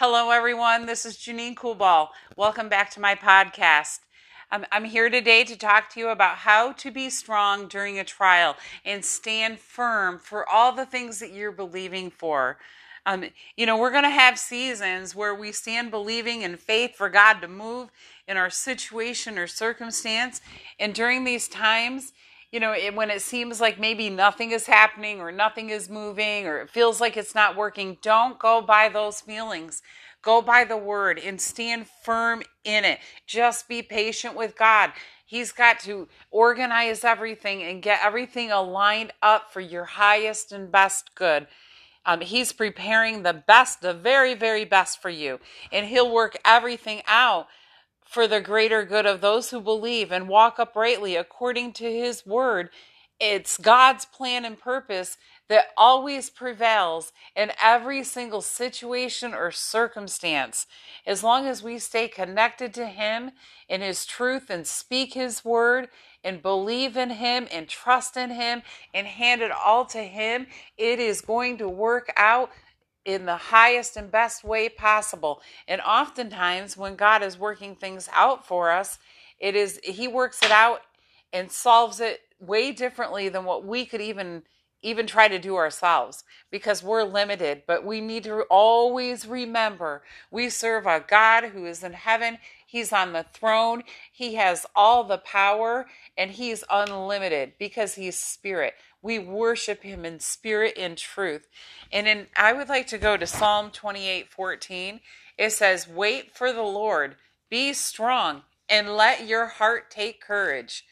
Hello, everyone. This is Janine Coolball. Welcome back to my podcast. Um, I'm here today to talk to you about how to be strong during a trial and stand firm for all the things that you're believing for. Um, you know, we're going to have seasons where we stand believing in faith for God to move in our situation or circumstance. And during these times, you know, it, when it seems like maybe nothing is happening or nothing is moving or it feels like it's not working, don't go by those feelings. Go by the word and stand firm in it. Just be patient with God. He's got to organize everything and get everything aligned up for your highest and best good. Um, he's preparing the best, the very, very best for you. And He'll work everything out for the greater good of those who believe and walk uprightly according to his word. It's God's plan and purpose that always prevails in every single situation or circumstance. As long as we stay connected to Him in His truth and speak His word and believe in Him and trust in Him and hand it all to Him, it is going to work out in the highest and best way possible. And oftentimes, when God is working things out for us, it is He works it out and solves it way differently than what we could even even try to do ourselves because we're limited. But we need to always remember we serve a God who is in heaven. He's on the throne. He has all the power and he's unlimited because he's spirit we worship him in spirit and truth. And in I would like to go to Psalm 28 14. It says, Wait for the Lord, be strong, and let your heart take courage.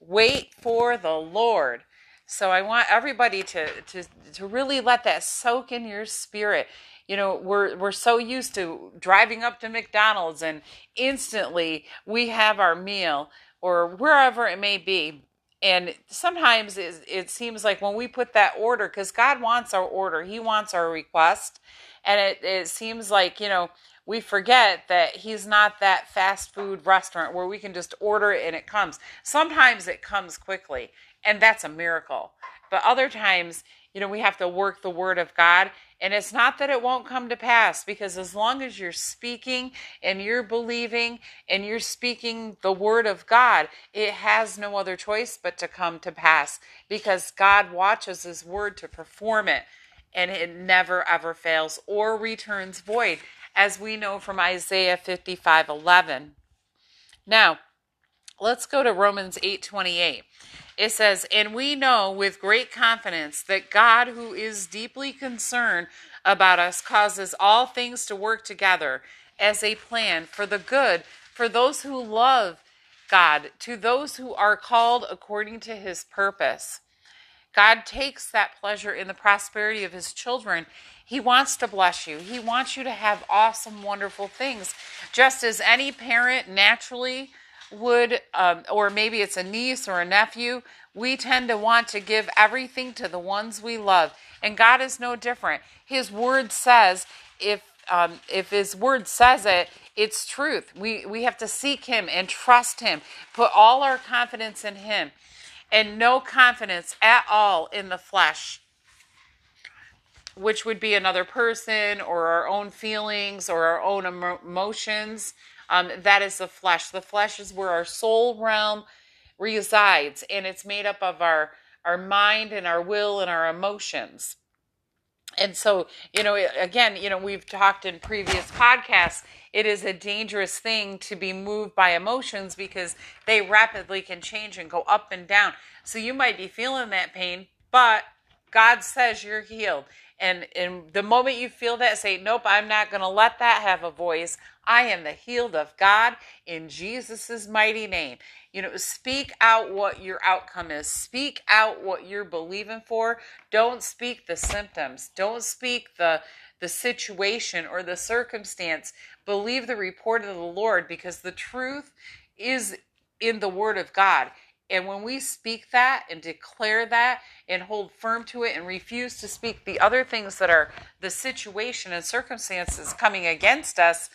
Wait for the Lord. So I want everybody to, to, to really let that soak in your spirit. You know, we're we're so used to driving up to McDonald's and instantly we have our meal or wherever it may be and sometimes it, it, seems like when we put that order because god wants our order he wants our request and it, it seems like you know we forget that he's not that fast food restaurant where we can just order it and it comes. Sometimes it comes quickly and that's a miracle but other times you know we have to work the word of god and it's not that it won't come to pass, because as long as you're speaking and you're believing and you're speaking the word of God, it has no other choice but to come to pass, because God watches his word to perform it, and it never ever fails or returns void, as we know from Isaiah 55 11. Now, let's go to Romans 8 28 it says, And we know with great confidence that God, who is deeply concerned about us, causes all things to work together as a plan for the good for those who love God, to those who are called according to his purpose. God takes that pleasure in the prosperity of his children. He wants to bless you. He wants you to have awesome, wonderful things. Just as any parent naturally would, um, or maybe it's a niece or a nephew, we tend to want to give everything to the ones we love. And God is no different. His word says, if um, if His word says it, it's truth. We we have to seek Him and trust Him. Put all our confidence in Him, and no confidence at all in the flesh which would be another person or our own feelings or our own emotions. Um, that is the flesh. The flesh is where our soul realm resides, and it's made up of our our mind and our will and our emotions. And so, you know, again, you know, we've talked in previous podcasts, it is a dangerous thing to be moved by emotions because they rapidly can change and go up and down. So you might be feeling that pain, but God says you're healed. And, the moment you feel that, say, Nope, I'm not going to let that have a voice. I am the healed of God in Jesus' mighty name. You know, speak out what your outcome is. Speak out what you're believing for. Don't speak the symptoms. Don't speak the the situation or the circumstance. Believe the report of the Lord because the truth is in the word of God. And when we speak that and declare that and hold firm to it and refuse to speak the other things that are the situation and circumstances coming against us,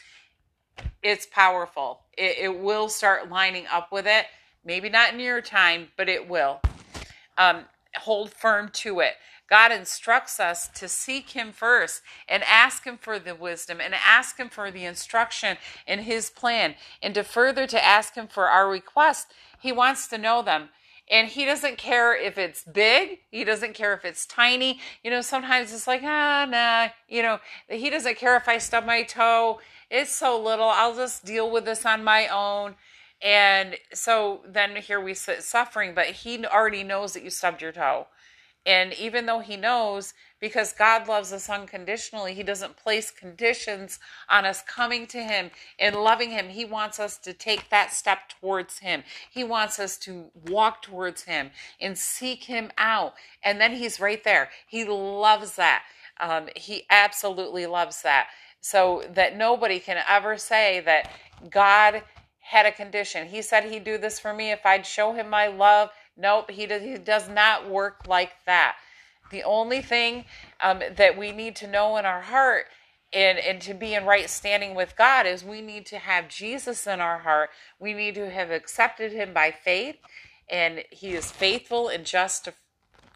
it's powerful. It, it will start lining up with it. Maybe not in your time, but it will. Um, hold firm to it. God instructs us to seek Him first and ask Him for the wisdom and ask Him for the instruction in His plan and to further to ask Him for our requests. He wants to know them. And he doesn't care if it's big. He doesn't care if it's tiny. You know, sometimes it's like, ah, nah. You know, he doesn't care if I stub my toe. It's so little. I'll just deal with this on my own. And so then here we sit suffering, but he already knows that you stubbed your toe. And even though he knows, because God loves us unconditionally, he doesn't place conditions on us coming to him and loving him. He wants us to take that step towards him. He wants us to walk towards him and seek him out. And then he's right there. He loves that. Um, he absolutely loves that. So that nobody can ever say that God had a condition. He said he'd do this for me if I'd show him my love. Nope, he does, he does not work like that. The only thing um, that we need to know in our heart and, and to be in right standing with God is we need to have Jesus in our heart. We need to have accepted him by faith, and he is faithful and just to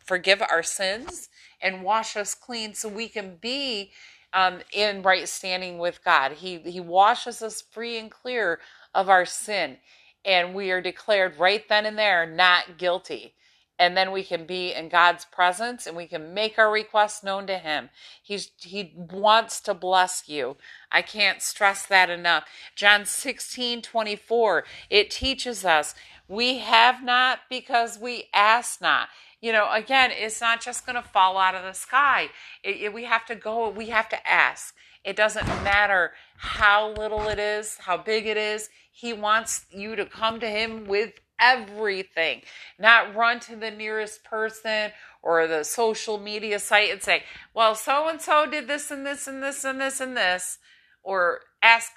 forgive our sins and wash us clean so we can be um, in right standing with God. He, he washes us free and clear of our sin. And we are declared right then and there not guilty. And then we can be in God's presence and we can make our requests known to Him. He's, he wants to bless you. I can't stress that enough. John 16 24, it teaches us we have not because we ask not you know again it's not just going to fall out of the sky it, it, we have to go we have to ask it doesn't matter how little it is how big it is he wants you to come to Him with everything, not run to the nearest person or the social media site and say, well, so and so did this and this and this and this and this, or ask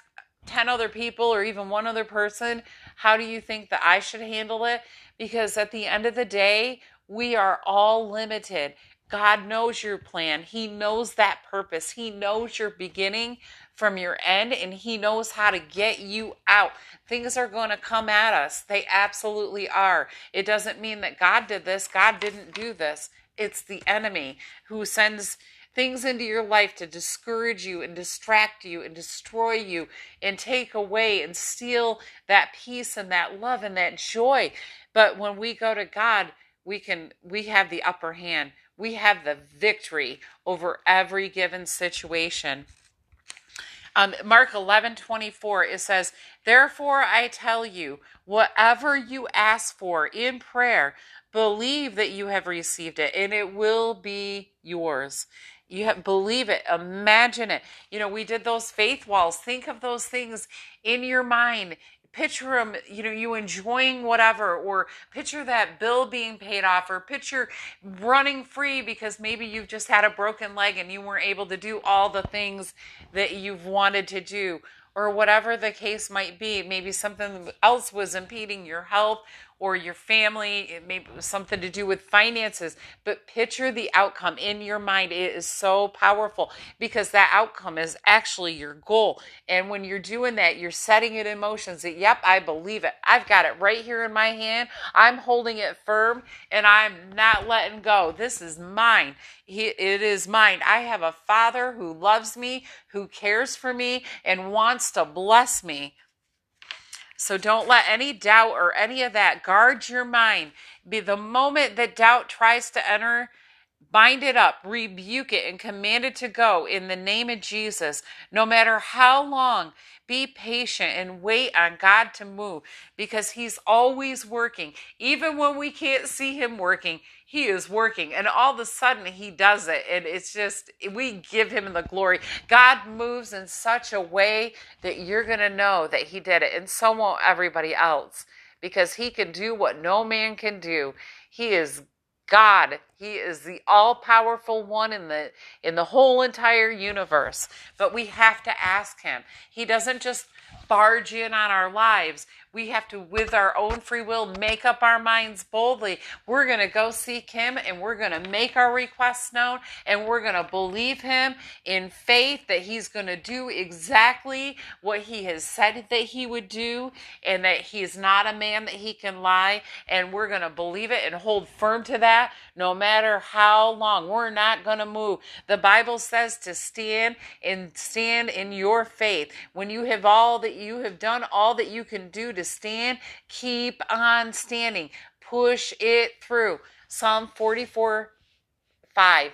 10 other people or even one other person, how do you think that I should handle it? Because at the end of the day, we are all limited. God knows your plan. He knows that purpose. He knows your beginning from your end and He knows how to get you out. Things are going to come at us. They absolutely are. It doesn't mean that God did this, God didn't do this. It's the enemy who sends things into your life to discourage you and distract you and destroy you and take away and steal that peace and that love and that joy. But when we go to God, we can we have the upper hand. We have the victory over every given situation. Um, Mark 11 24, it says, Therefore I tell you, whatever you ask for in prayer, believe that you have received it and it will be yours. You have, believe it, imagine it. You know, we did those faith walls. Think of those things in your mind picture them, you know, you enjoying whatever, or picture that bill being paid off, or picture running free because maybe you've just had a broken leg and you weren't able to do all the things that you've wanted to do, or whatever the case might be. Maybe something else was impeding your health or your family, it may be something to do with finances, but picture the outcome in your mind. It is so powerful because that outcome is actually your goal. And when you're doing that, you're setting it in motion. Say, yep, I believe it. I've got it right here in my hand. I'm holding it firm and I'm not letting go. This is mine. It is mine. I have a father who loves me, who cares for me, and wants to bless me. So don't let any doubt or any of that guard your mind. Be the moment that doubt tries to enter, bind it up, rebuke it, and command it to go in the name of Jesus. No matter how long, be patient and wait on God to move because He's always working. Even when we can't see Him working, he is working and all of a sudden he does it and it's just we give him the glory god moves in such a way that you're going to know that he did it and so won't everybody else because he can do what no man can do he is god he is the all-powerful one in the in the whole entire universe but we have to ask him he doesn't just barge in on our lives we have to, with our own free will, make up our minds boldly. We're going to go seek Him and we're going to make our requests known and we're going to believe Him in faith that He's going to do exactly what He has said that He would do and that he's not a man that He can lie. And we're going to believe it and hold firm to that no matter matter how long. We're not going to move. The Bible says to stand and stand in your faith. When you have all that you have done, all that you can do to stand, keep on standing. Push it through. Psalm 44 5.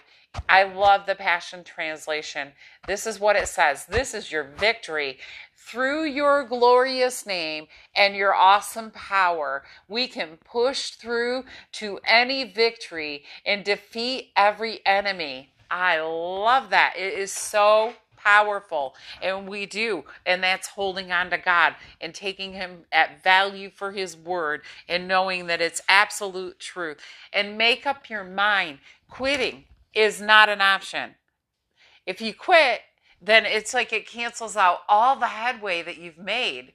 I love the Passion Translation. This is what it says This is your victory. Through your glorious name and your awesome power, we can push through to any victory and defeat every enemy. I love that. It is so powerful. And we do. And that's holding on to God and taking Him at value for His word and knowing that it's absolute truth. And make up your mind. Quitting is not an option. If you quit, then it's like it cancels out all the headway that you've made.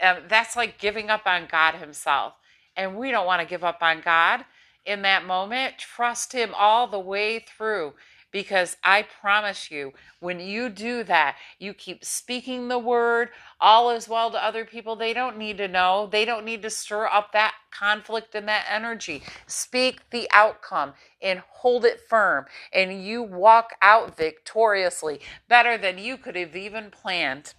Um, that's like giving up on God Himself. And we don't want to give up on God in that moment. Trust Him all the way through because I promise you, when you do that, you keep speaking the word, all is well to other people. They don't need to know, they don't need to stir up that conflict and that energy. Speak the outcome and hold it firm, and you walk out victoriously better than you could have even planned.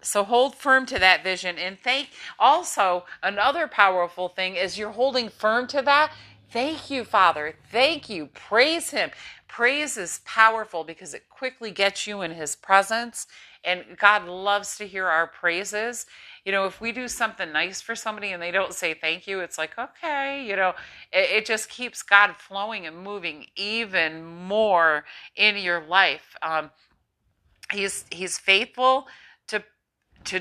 So hold firm to that vision and thank also another powerful thing is you're holding firm to that. Thank you, Father. Thank you. Praise Him. Praise is powerful because it quickly gets you in His presence. And God loves to hear our praises. You know, if we do something nice for somebody and they don't say thank you, it's like, okay, you know, it, it just keeps God flowing and moving even more in your life. Um, he's He's faithful to to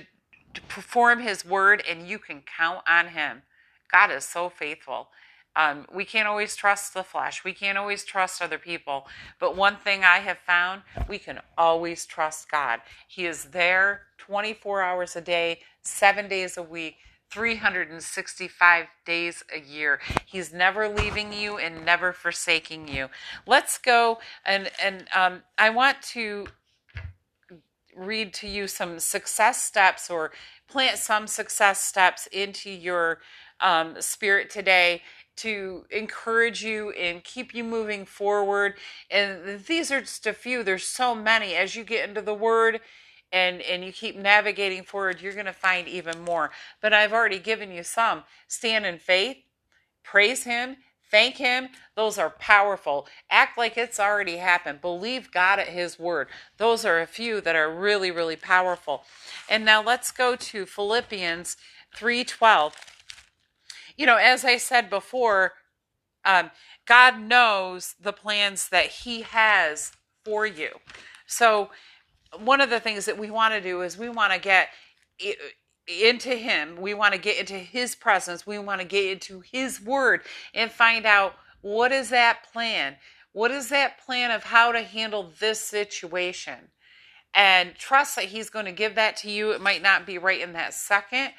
to perform His word, and you can count on Him. God is so faithful. Um, we can't always trust the flesh. We can't always trust other people. But one thing I have found, we can always trust God. He is there 24 hours a day, seven days a week, 365 days a year. He's never leaving you and never forsaking you. Let's go and and um, I want to read to you some success steps or plant some success steps into your um, spirit today to encourage you and keep you moving forward. And these are just a few. There's so many. As you get into the Word and and you keep navigating forward, you're going to find even more. But I've already given you some. Stand in faith, praise Him. Thank Him. Those are powerful. Act like it's already happened. Believe God at His word. Those are a few that are really, really powerful. And now let's go to Philippians 3:12 you know, as I said before, um, God knows the plans that He has for you. So, one of the things that we want to do is we want to get into Him. We want to get into His presence. We want to get into His Word and find out what is that plan? What is that plan of how to handle this situation? And trust that He's going to give that to you. It might not be right in that second,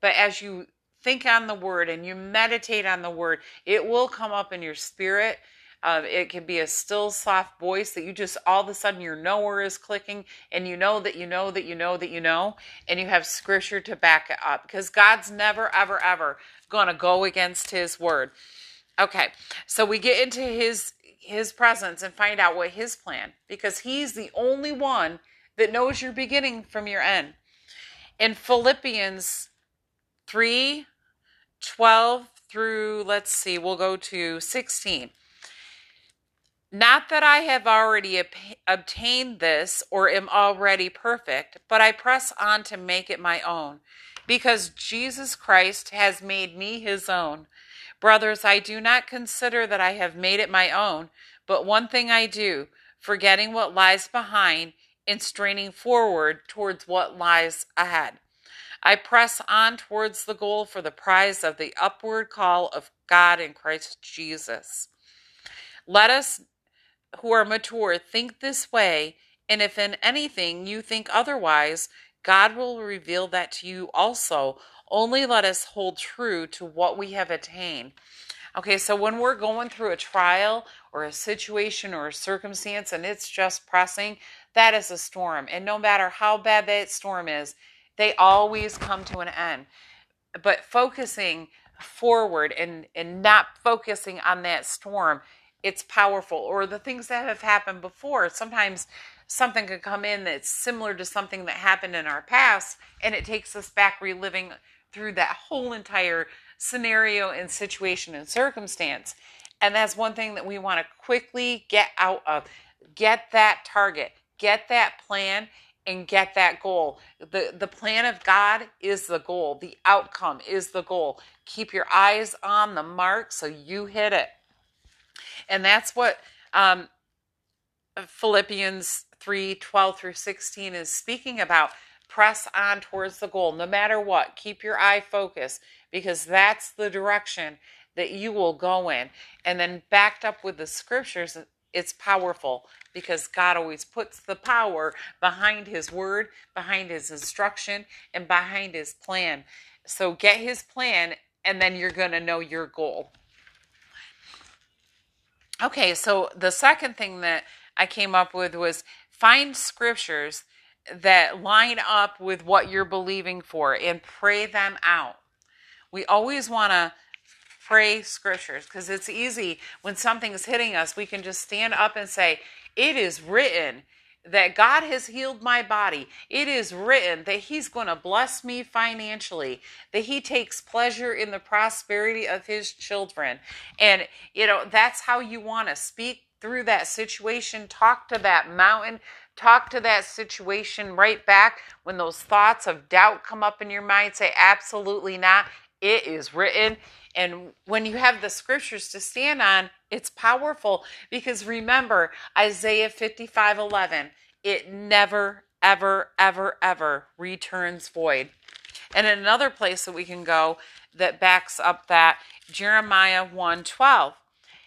but as you think on the word and you meditate on the word, it will come up in your spirit. Uh, it can be a still, soft voice that you just all of a sudden your knower is clicking, and you know that you know that you know that you know, and you have scripture to back it up because God's never, ever, ever going to go against His word. Okay, so we get into His His presence and find out what His plan because He's the only one that knows your beginning from your end. In Philippians 3 12 through, let's see, we'll go to 16. Not that I have already ob- obtained this or am already perfect, but I press on to make it my own, because Jesus Christ has made me his own. Brothers, I do not consider that I have made it my own, but one thing I do, forgetting what lies behind and straining forward towards what lies ahead. I press on towards the goal for the prize of the upward call of God in Christ Jesus. Let us who are mature think this way, and if in anything you think otherwise, God will reveal that to you also. Only let us hold true to what we have attained. Okay, so when we're going through a trial or a situation or a circumstance and it's just pressing, that is a storm. And no matter how bad that storm is, they always come to an end. But focusing forward and and not focusing on that storm it's powerful. Or the things that have happened before sometimes something could come in that's similar to something that happened in our past and it takes us back reliving through that whole entire scenario and situation and circumstance. And that's one thing that we want to quickly get out of. Get that target. Get that plan and get that goal. The the plan of God is the goal. The outcome is the goal. Keep your eyes on the mark so you hit it. And that's what um, Philippians 3 12 through 16 is speaking about. Press on towards the goal no matter what. Keep your eye focused because that's the direction that you will go in. And then backed up with the scriptures, it's powerful because God always puts the power behind His word, behind His instruction, and behind His plan. So get His plan, and then you're going to know your goal. Okay, so the second thing that I came up with was find scriptures that line up with what you're believing for and pray them out. We always want to pray scriptures because it's easy when something's hitting us, we can just stand up and say, It is written that God has healed my body. It is written that He's going to bless me financially, that He takes pleasure in the prosperity of His children. And, you know, that's how you want to speak through that situation. Talk to that mountain. Talk to that situation right back when those thoughts of doubt come up in your mind. Say, absolutely not. It is written. And when you have the scriptures to stand on, it's powerful because remember Isaiah 55 11, it never, ever, ever, ever returns void. And another place that we can go that backs up that, Jeremiah 1 12.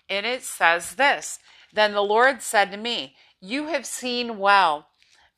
And it says this Then the Lord said to me, You have seen well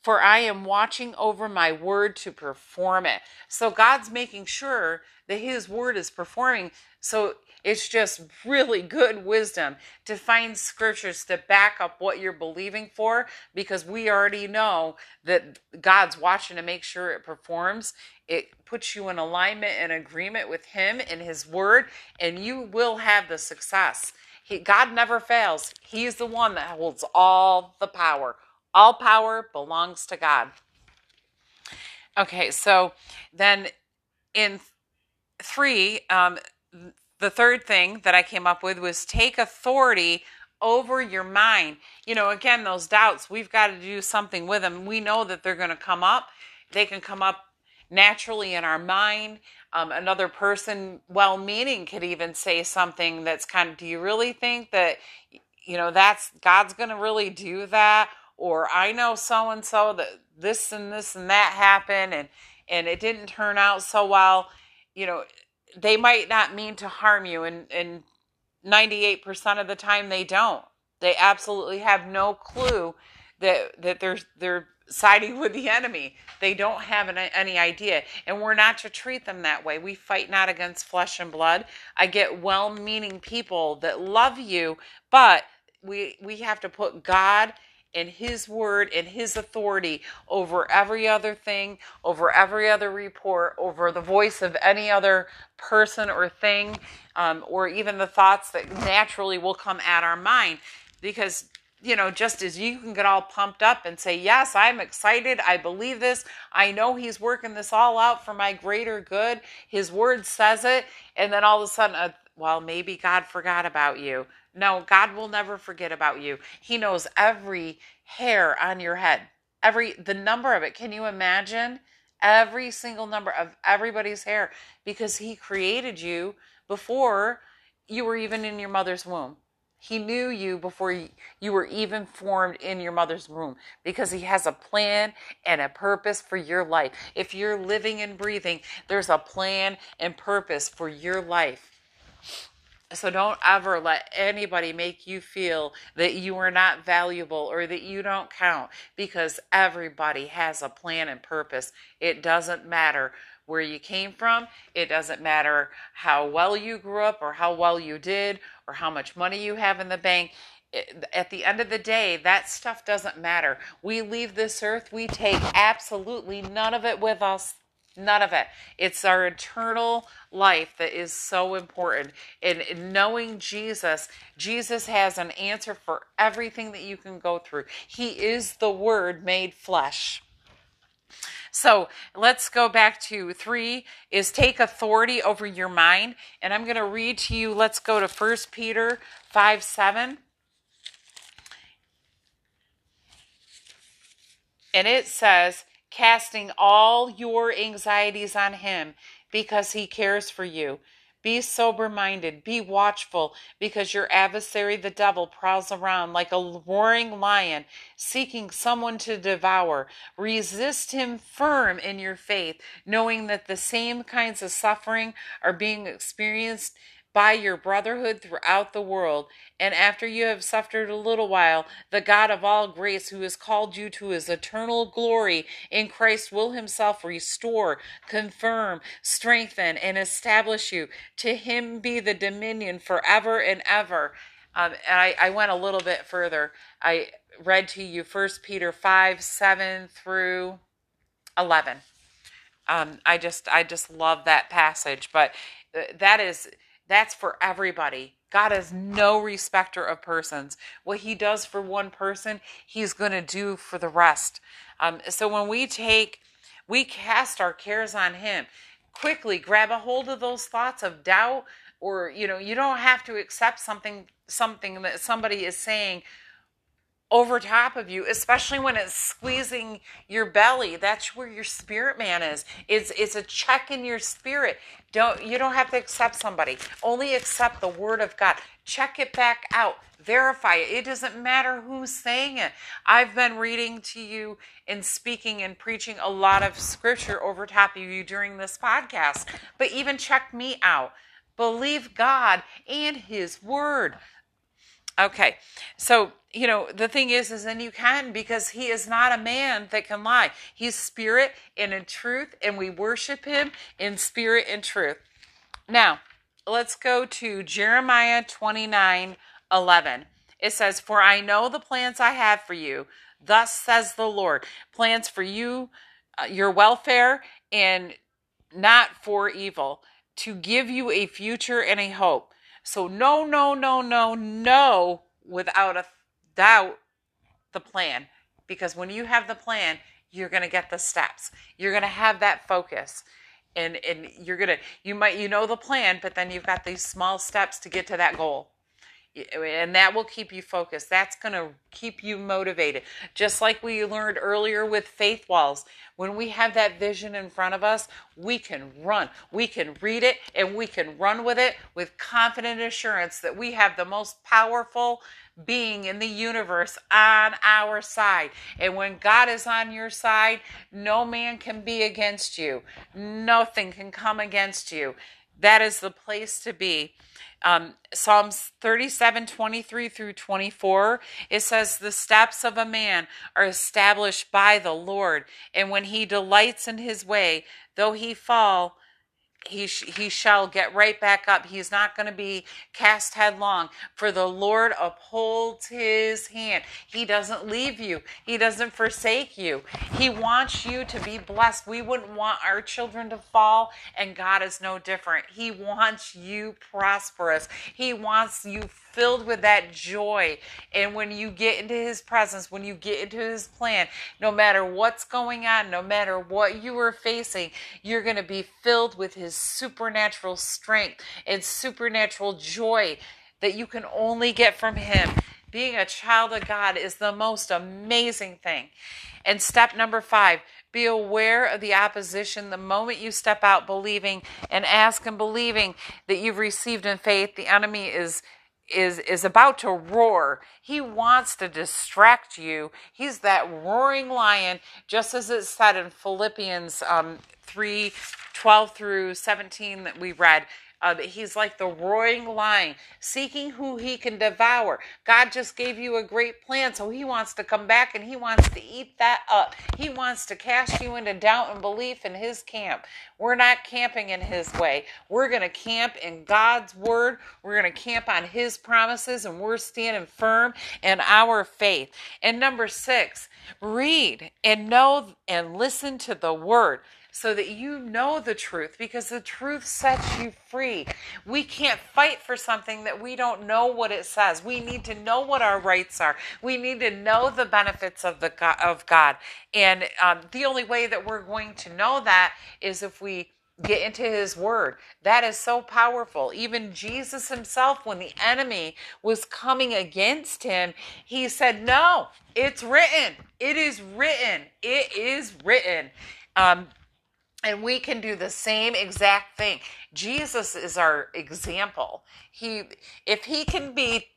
for I am watching over my word to perform it. So God's making sure that his word is performing. So it's just really good wisdom to find scriptures to back up what you're believing for because we already know that God's watching to make sure it performs. It puts you in alignment and agreement with him and his word and you will have the success. He, God never fails. He's the one that holds all the power all power belongs to God. Okay, so then in three, um, the third thing that I came up with was take authority over your mind. You know, again, those doubts, we've got to do something with them. We know that they're going to come up. They can come up naturally in our mind. Um, another person, well meaning, could even say something that's kind of, do you really think that, you know, that's God's going to really do that? or I know so and so that this and this and that happened and and it didn't turn out so well, you know, they might not mean to harm you and and 98% of the time they don't. They absolutely have no clue that that they're they're siding with the enemy. They don't have an, any idea. And we're not to treat them that way. We fight not against flesh and blood. I get well meaning people that love you, but we we have to put God and his word and his authority over every other thing, over every other report, over the voice of any other person or thing, um, or even the thoughts that naturally will come at our mind. Because, you know, just as you can get all pumped up and say, Yes, I'm excited. I believe this. I know he's working this all out for my greater good. His word says it. And then all of a sudden, uh, well, maybe God forgot about you no, God will never forget about you. He knows every hair on your head, every the number of it. Can you imagine every single number of everybody's hair because he created you before you were even in your mother's womb. He knew you before you were even formed in your mother's womb because he has a plan and a purpose for your life. If you're living and breathing, there's a plan and purpose for your life. So don't ever let anybody make you feel that you are not valuable or that you don't count because everybody has a plan and purpose. It doesn't matter where you came from, it doesn't matter how well you grew up or how well you did or how much money you have in the bank. At the end of the day, that stuff doesn't matter. We leave this earth, we take absolutely none of it with us. None of it. It's our eternal life that is so important. And knowing Jesus, Jesus has an answer for everything that you can go through. He is the Word made flesh. So let's go back to three is take authority over your mind. And I'm going to read to you, let's go to First Peter 5 7. And it says, casting all your anxieties on him because he cares for you. Be sober minded, be watchful, because your adversary, the devil, prowls around like a roaring lion, seeking someone to devour. Resist him firm in your faith, knowing that the same kinds of suffering are being experienced by your brotherhood throughout the world. And after you have suffered a little while, the God of all grace, who has called you to his eternal glory in Christ, will himself restore, confirm, strengthen, and establish you. To him be the dominion forever and ever. Um, and I, I went a little bit further. I read to you First Peter 5 7 through 11. Um, I just I just love that passage, but uh, that is that's for everybody. God is no respecter of persons. What he does for one person, he's going to do for the rest. Um, so when we take, we cast our cares on him. Quickly grab a hold of those thoughts of doubt, or you know, you don't have to accept something something that somebody is saying over top of you, especially when it's squeezing your belly. That's where your spirit man is. It's it's a check in your spirit. Don't you don't have to accept somebody. Only accept the word of God. Check it back out. Verify it. It doesn't matter who's saying it. I've been reading to you and speaking and preaching a lot of scripture over top of you during this podcast. But even check me out. Believe God and his word. Okay. So, you know, the thing is, is then you can because he is not a man that can lie. He's spirit and in truth, and we worship him in spirit and truth. Now, let's go to Jeremiah 29 11. It says, For I know the plans I have for you, thus says the Lord, plans for you, uh, your welfare, and not for evil, to give you a future and a hope. So, no, no, no, no, no, without a doubt, the plan. Because when you have the plan, you're going to get the steps. You're going to have that focus. And, and you're going to, you might, you know the plan, but then you've got these small steps to get to that goal Uh, and that will keep you focused. That's going to keep you motivated. Just like we learned earlier with faith walls, when we have that vision in front of us, we can run. We can read it and we can run with it with confident assurance that we have the most powerful being in the universe on our side. And when God is on your side, no man can be against you, nothing can come against you. That is the place to be. Um, Psalms 37 23 through 24, it says, The steps of a man are established by the Lord, and when he delights in his way, though he fall, he sh- he shall get right back up. He's not going to be cast headlong. For the Lord upholds his hand. He doesn't leave you. He doesn't forsake you. He wants you to be blessed. We wouldn't want our children to fall, and God is no different. He wants you prosperous. He wants you filled with that joy. And when you get into His presence, when you get into His plan, no matter what's going on, no matter what you are facing, you're going to be filled with His supernatural strength and supernatural joy that you can only get from Him. Being a child of God is the most amazing thing. And step number five, be aware of the opposition the moment you step out believing and ask and believing that you've received in faith. The enemy is is is about to roar. He wants to distract you. He's that roaring lion, just as it said in Philippians um, 3 12 through 17 that we read. Uh, he's like the roaring lion, seeking who he can devour. God just gave you a great plan, so he wants to come back and he wants to eat that up. He wants to cast you into doubt and belief in his camp. We're not camping in his way. We're going to camp in God's word. We're going to camp on his promises, and we're standing firm in our faith. And number six, read and know and listen to the word. So that you know the truth because the truth sets you free. We can't fight for something that we don't know what it says. We need to know what our rights are. We need to know the benefits of the of God. And um, the only way that we're going to know that is if we get into his word. That is so powerful. Even Jesus himself, when the enemy was coming against him, he said, No, it's written. It is written. It is written. Um, and we can do the same exact thing. Jesus is our example. He, if he can be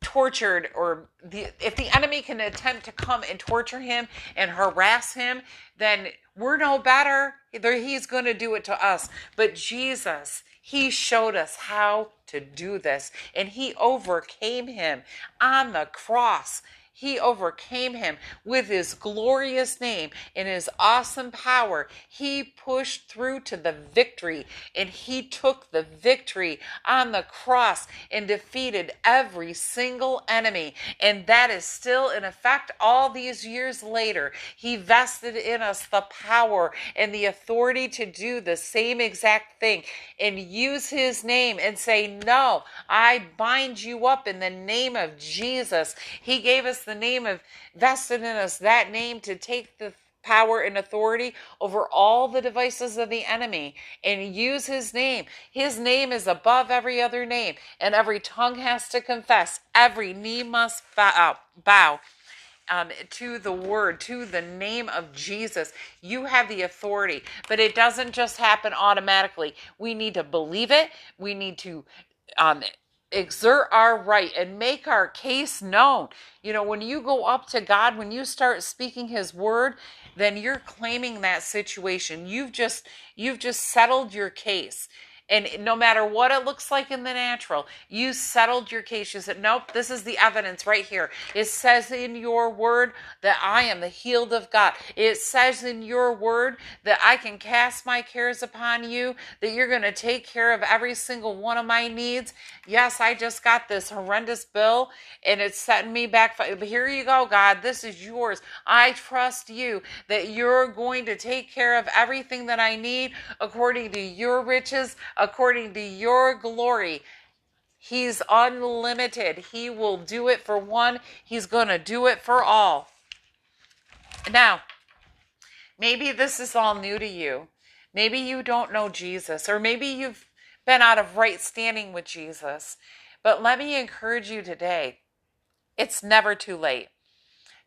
tortured or the, if the enemy can attempt to come and torture him and harass him, then we're no better. He's going to do it to us. But Jesus, he showed us how to do this and he overcame him on the cross. He overcame him with his glorious name and his awesome power. He pushed through to the victory and he took the victory on the cross and defeated every single enemy. And that is still in effect all these years later. He vested in us the power and the authority to do the same exact thing and use his name and say, No, I bind you up in the name of Jesus. He gave us the name of vested in us that name to take the power and authority over all the devices of the enemy and use his name. His name is above every other name, and every tongue has to confess, every knee must bow. bow. Um, to the word, to the name of Jesus. You have the authority, but it doesn't just happen automatically. We need to believe it. We need to um, exert our right and make our case known. You know, when you go up to God, when you start speaking his word, then you're claiming that situation. You've just you've just settled your case. And no matter what it looks like in the natural, you settled your case. You said, Nope, this is the evidence right here. It says in your word that I am the healed of God. It says in your word that I can cast my cares upon you, that you're going to take care of every single one of my needs. Yes, I just got this horrendous bill and it's setting me back. But here you go, God. This is yours. I trust you that you're going to take care of everything that I need according to your riches according to your glory. He's unlimited. He will do it for one, He's going to do it for all. Now, maybe this is all new to you. Maybe you don't know Jesus, or maybe you've been out of right standing with Jesus. But let me encourage you today it's never too late.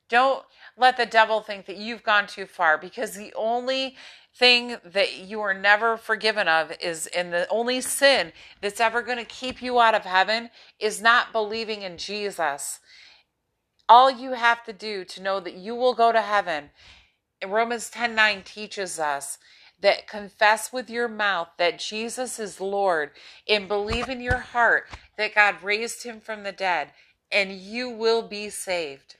Don't let the devil think that you've gone too far because the only thing that you are never forgiven of is and the only sin that's ever going to keep you out of heaven is not believing in Jesus. All you have to do to know that you will go to heaven, Romans 10 9 teaches us that confess with your mouth that Jesus is Lord and believe in your heart that God raised him from the dead, and you will be saved.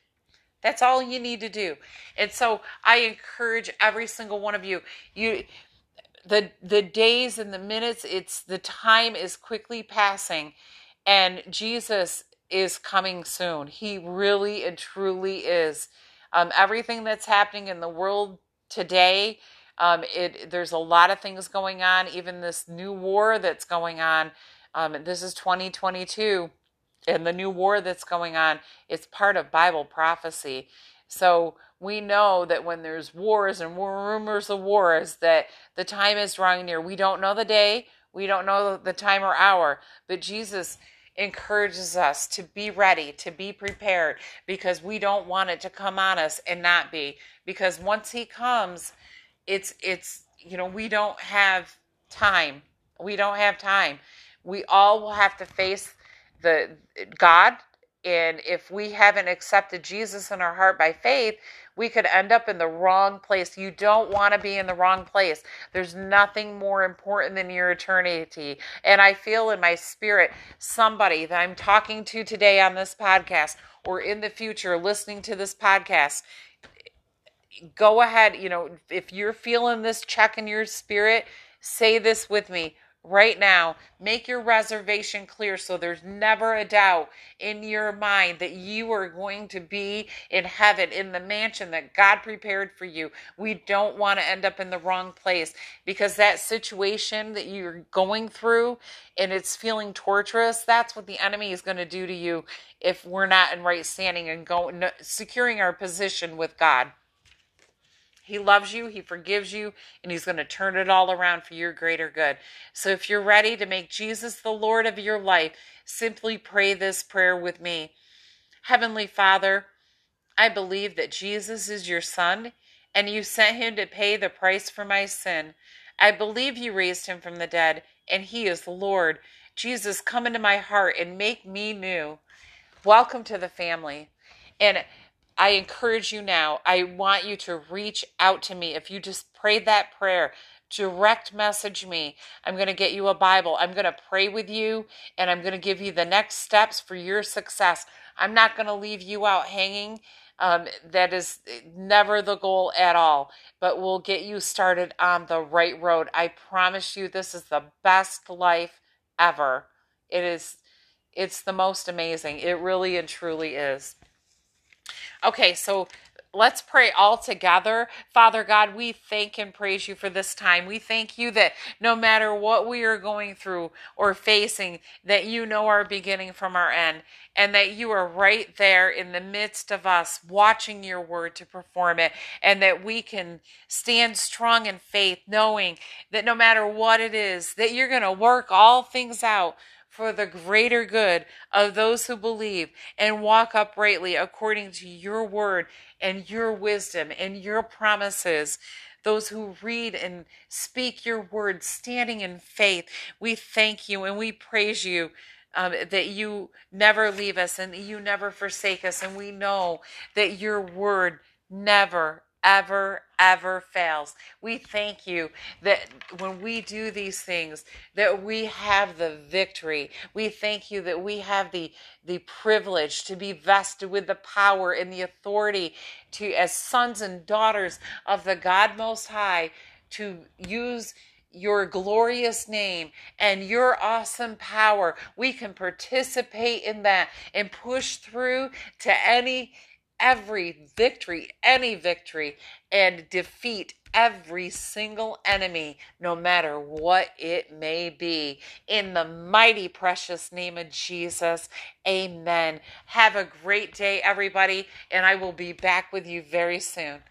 That's all you need to do. And so I encourage every single one of you, you the the days and the minutes, it's the time is quickly passing and Jesus is coming soon. He really and truly is. Um, everything that's happening in the world today, um, it there's a lot of things going on. Even this new war that's going on. Um, this is 2022 and the new war that's going on, it's part of Bible prophecy. So we know that when there's wars and rumors of wars, that the time is drawing near. We don't know the day, we don't know the time or hour, but Jesus encourages us to be ready, to be prepared, because we don't want it to come on us and not be. Because once He comes, it's it's you know we don't have time. We don't have time. We all will have to face the God. And if we haven't accepted Jesus in our heart by faith, we could end up in the wrong place. You don't want to be in the wrong place. There's nothing more important than your eternity. And I feel in my spirit somebody that I'm talking to today on this podcast or in the future listening to this podcast. Go ahead, you know, if you're feeling this check in your spirit, say this with me right now. Make your reservation clear so there's never a doubt in your mind that you are going to be in heaven, in the mansion that God prepared for you. We don't want to end up in the wrong place because that situation that you're going through and it's feeling torturous, that's what the enemy is going to do to you if we're not in right standing and going securing our position with God. He loves you, He forgives you, and He's going to turn it all around for your greater good. So if you're ready to make Jesus the Lord of your life, simply pray this prayer with me. Heavenly Father, I believe that Jesus is your Son, and you sent Him to pay the price for my sin. I believe you raised Him from the dead, and He is the Lord. Jesus, come into my heart and make me new. Welcome to the family. And I encourage you now, I want you to reach out to me. If you just prayed that prayer, direct message me. I'm going to get you a Bible. I'm going to pray with you and I'm going to give you the next steps for your success. I'm not going to leave you out hanging. Um, that is never the goal at all, but we'll get you started on the right road. I promise you, this is the best life ever. It is, it's the most amazing. It really and truly is. Okay, so let's pray all together. Father God, we thank and praise you for this time. We thank you that no matter what we are going through or facing, that you know our beginning from our end, and that you are right there in the midst of us, watching your word to perform it, and that we can stand strong in faith, knowing that no matter what it is, that you're going to work all things out for the greater good of those who believe and walk uprightly according to your word and your wisdom and your promises. Those who read and speak your word, standing in faith, we thank you and we praise you. Um, that you never leave us and you never forsake us. And we know that your word never, ever, ever fails. We thank you that when we do these things, that we have the victory. We thank you that we have the, the privilege to be vested with the power and the authority to, as sons and daughters of the God Most High, to use your glorious name and your awesome power. We can participate in that and push through to any every victory, any victory, and defeat every single enemy, no matter what it may be. In the mighty, precious name of Jesus, amen. Have a great day, everybody, and I will be back with you very soon.